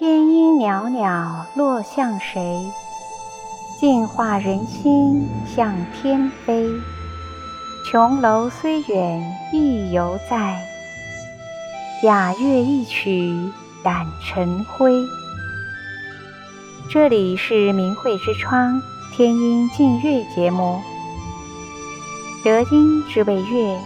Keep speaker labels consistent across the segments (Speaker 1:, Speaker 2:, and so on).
Speaker 1: 天音袅袅落向谁？净化人心向天飞。琼楼虽远意犹在，雅乐一曲胆尘灰。这里是明慧之窗天音静乐节目。德音之谓乐，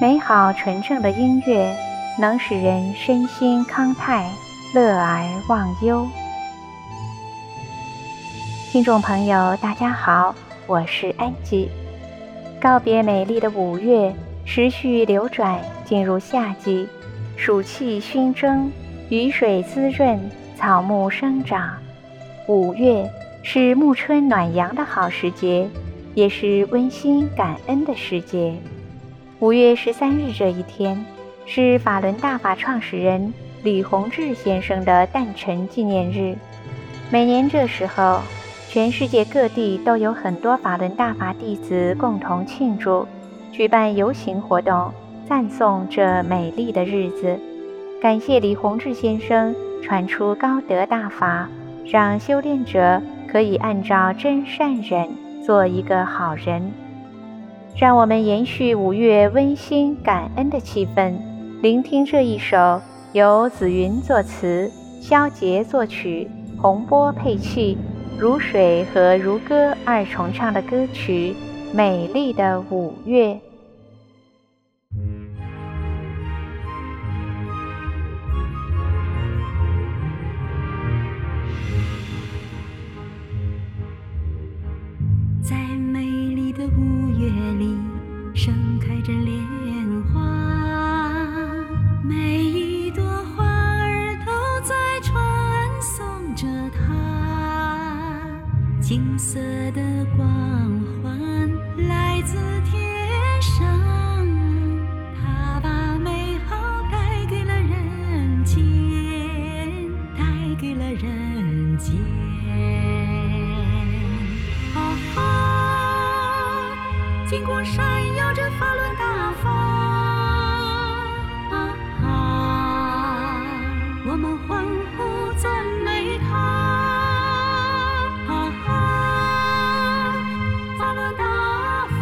Speaker 1: 美好纯正的音乐能使人身心康泰，乐而忘忧。听众朋友，大家好，我是安吉。告别美丽的五月，时序流转，进入夏季，暑气熏蒸，雨水滋润，草木生长。五月是暮春暖阳的好时节，也是温馨感恩的时节。五月十三日这一天，是法轮大法创始人。李洪志先生的诞辰纪念日，每年这时候，全世界各地都有很多法轮大法弟子共同庆祝，举办游行活动，赞颂这美丽的日子，感谢李洪志先生传出高德大法，让修炼者可以按照真善忍做一个好人。让我们延续五月温馨感恩的气氛，聆听这一首。由紫云作词，萧杰作曲，洪波配器，如水和如歌二重唱的歌曲《美丽的五月》。
Speaker 2: 我们欢呼赞美他，啊哈！发大财！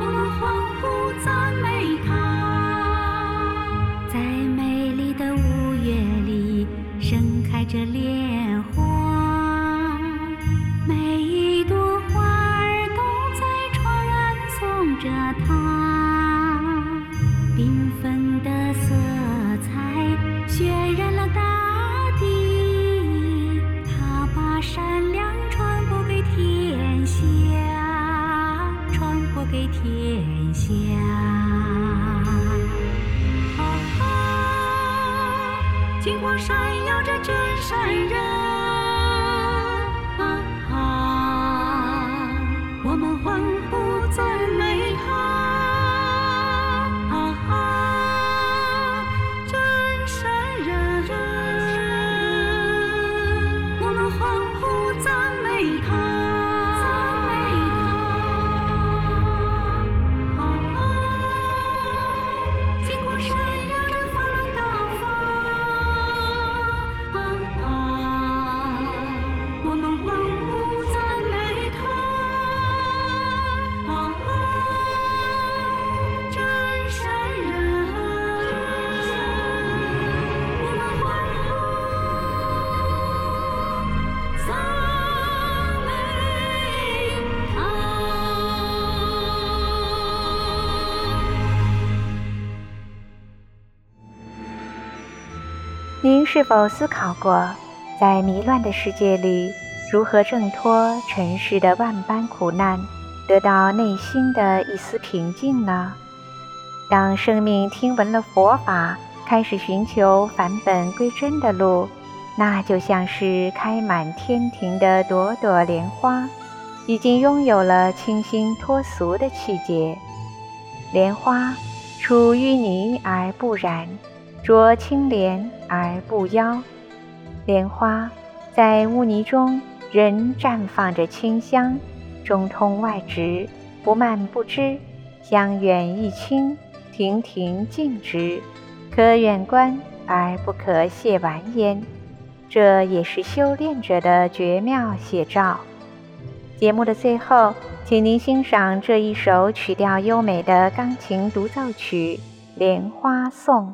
Speaker 2: 我们欢呼赞美他，在美丽的五月里，盛开着莲花。天下。金光闪耀着真善人，啊啊，我们欢
Speaker 1: 您是否思考过，在迷乱的世界里，如何挣脱尘世的万般苦难，得到内心的一丝平静呢？当生命听闻了佛法，开始寻求返本归真的路，那就像是开满天庭的朵朵莲花，已经拥有了清新脱俗的气节。莲花出淤泥而不染。濯清涟而不妖，莲花在污泥中仍绽放着清香，中通外直，不蔓不枝，香远益清，亭亭净植，可远观，而不可亵玩焉。这也是修炼者的绝妙写照。节目的最后，请您欣赏这一首曲调优美的钢琴独奏曲《莲花颂》。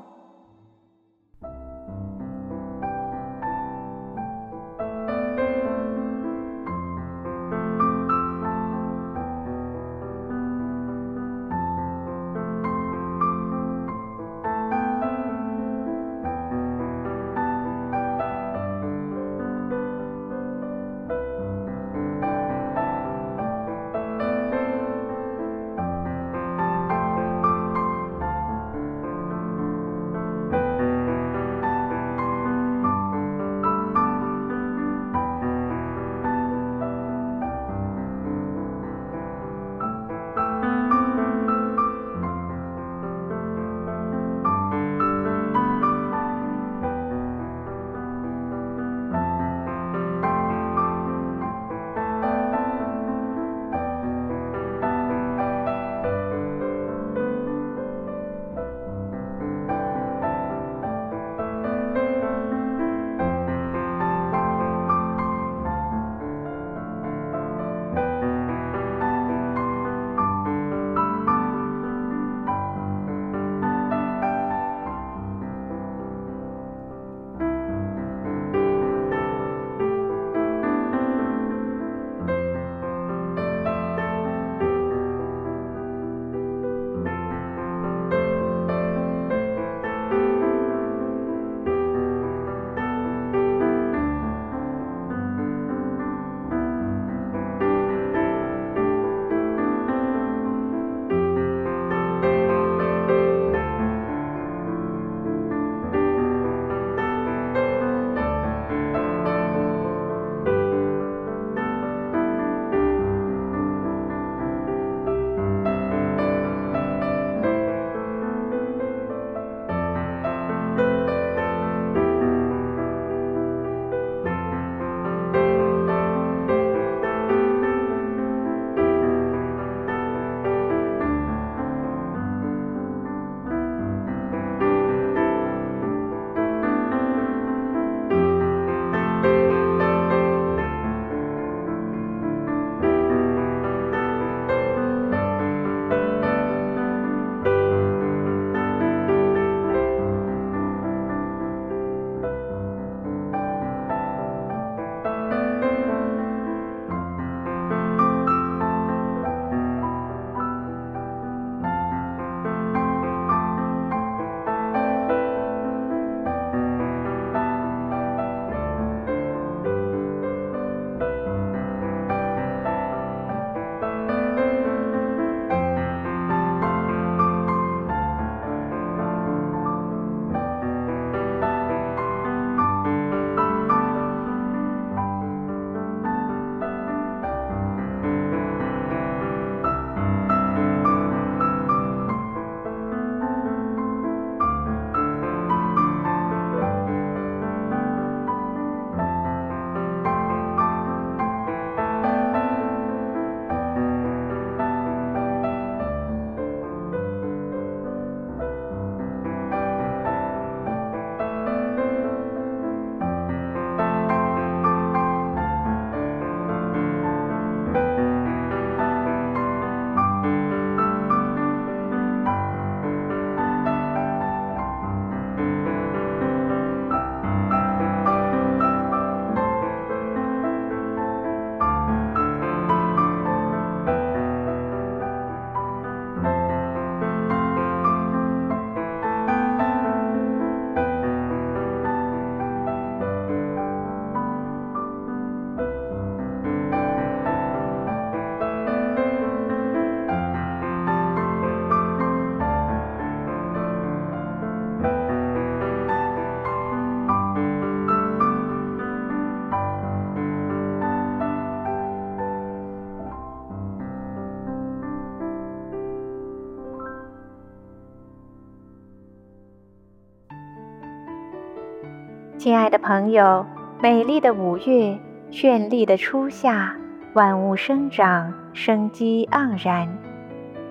Speaker 1: 亲爱的朋友，美丽的五月，绚丽的初夏，万物生长，生机盎然。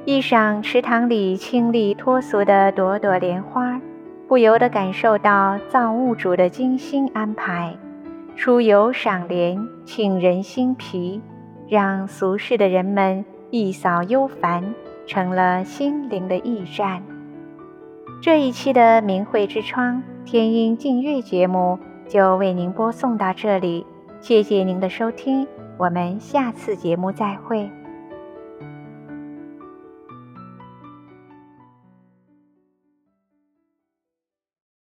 Speaker 1: 一赏池塘里清丽脱俗的朵朵莲花，不由得感受到造物主的精心安排，出游赏莲，沁人心脾，让俗世的人们一扫忧烦，成了心灵的驿站。这一期的明慧之窗天音净月节目就为您播送到这里，谢谢您的收听，我们下次节目再会。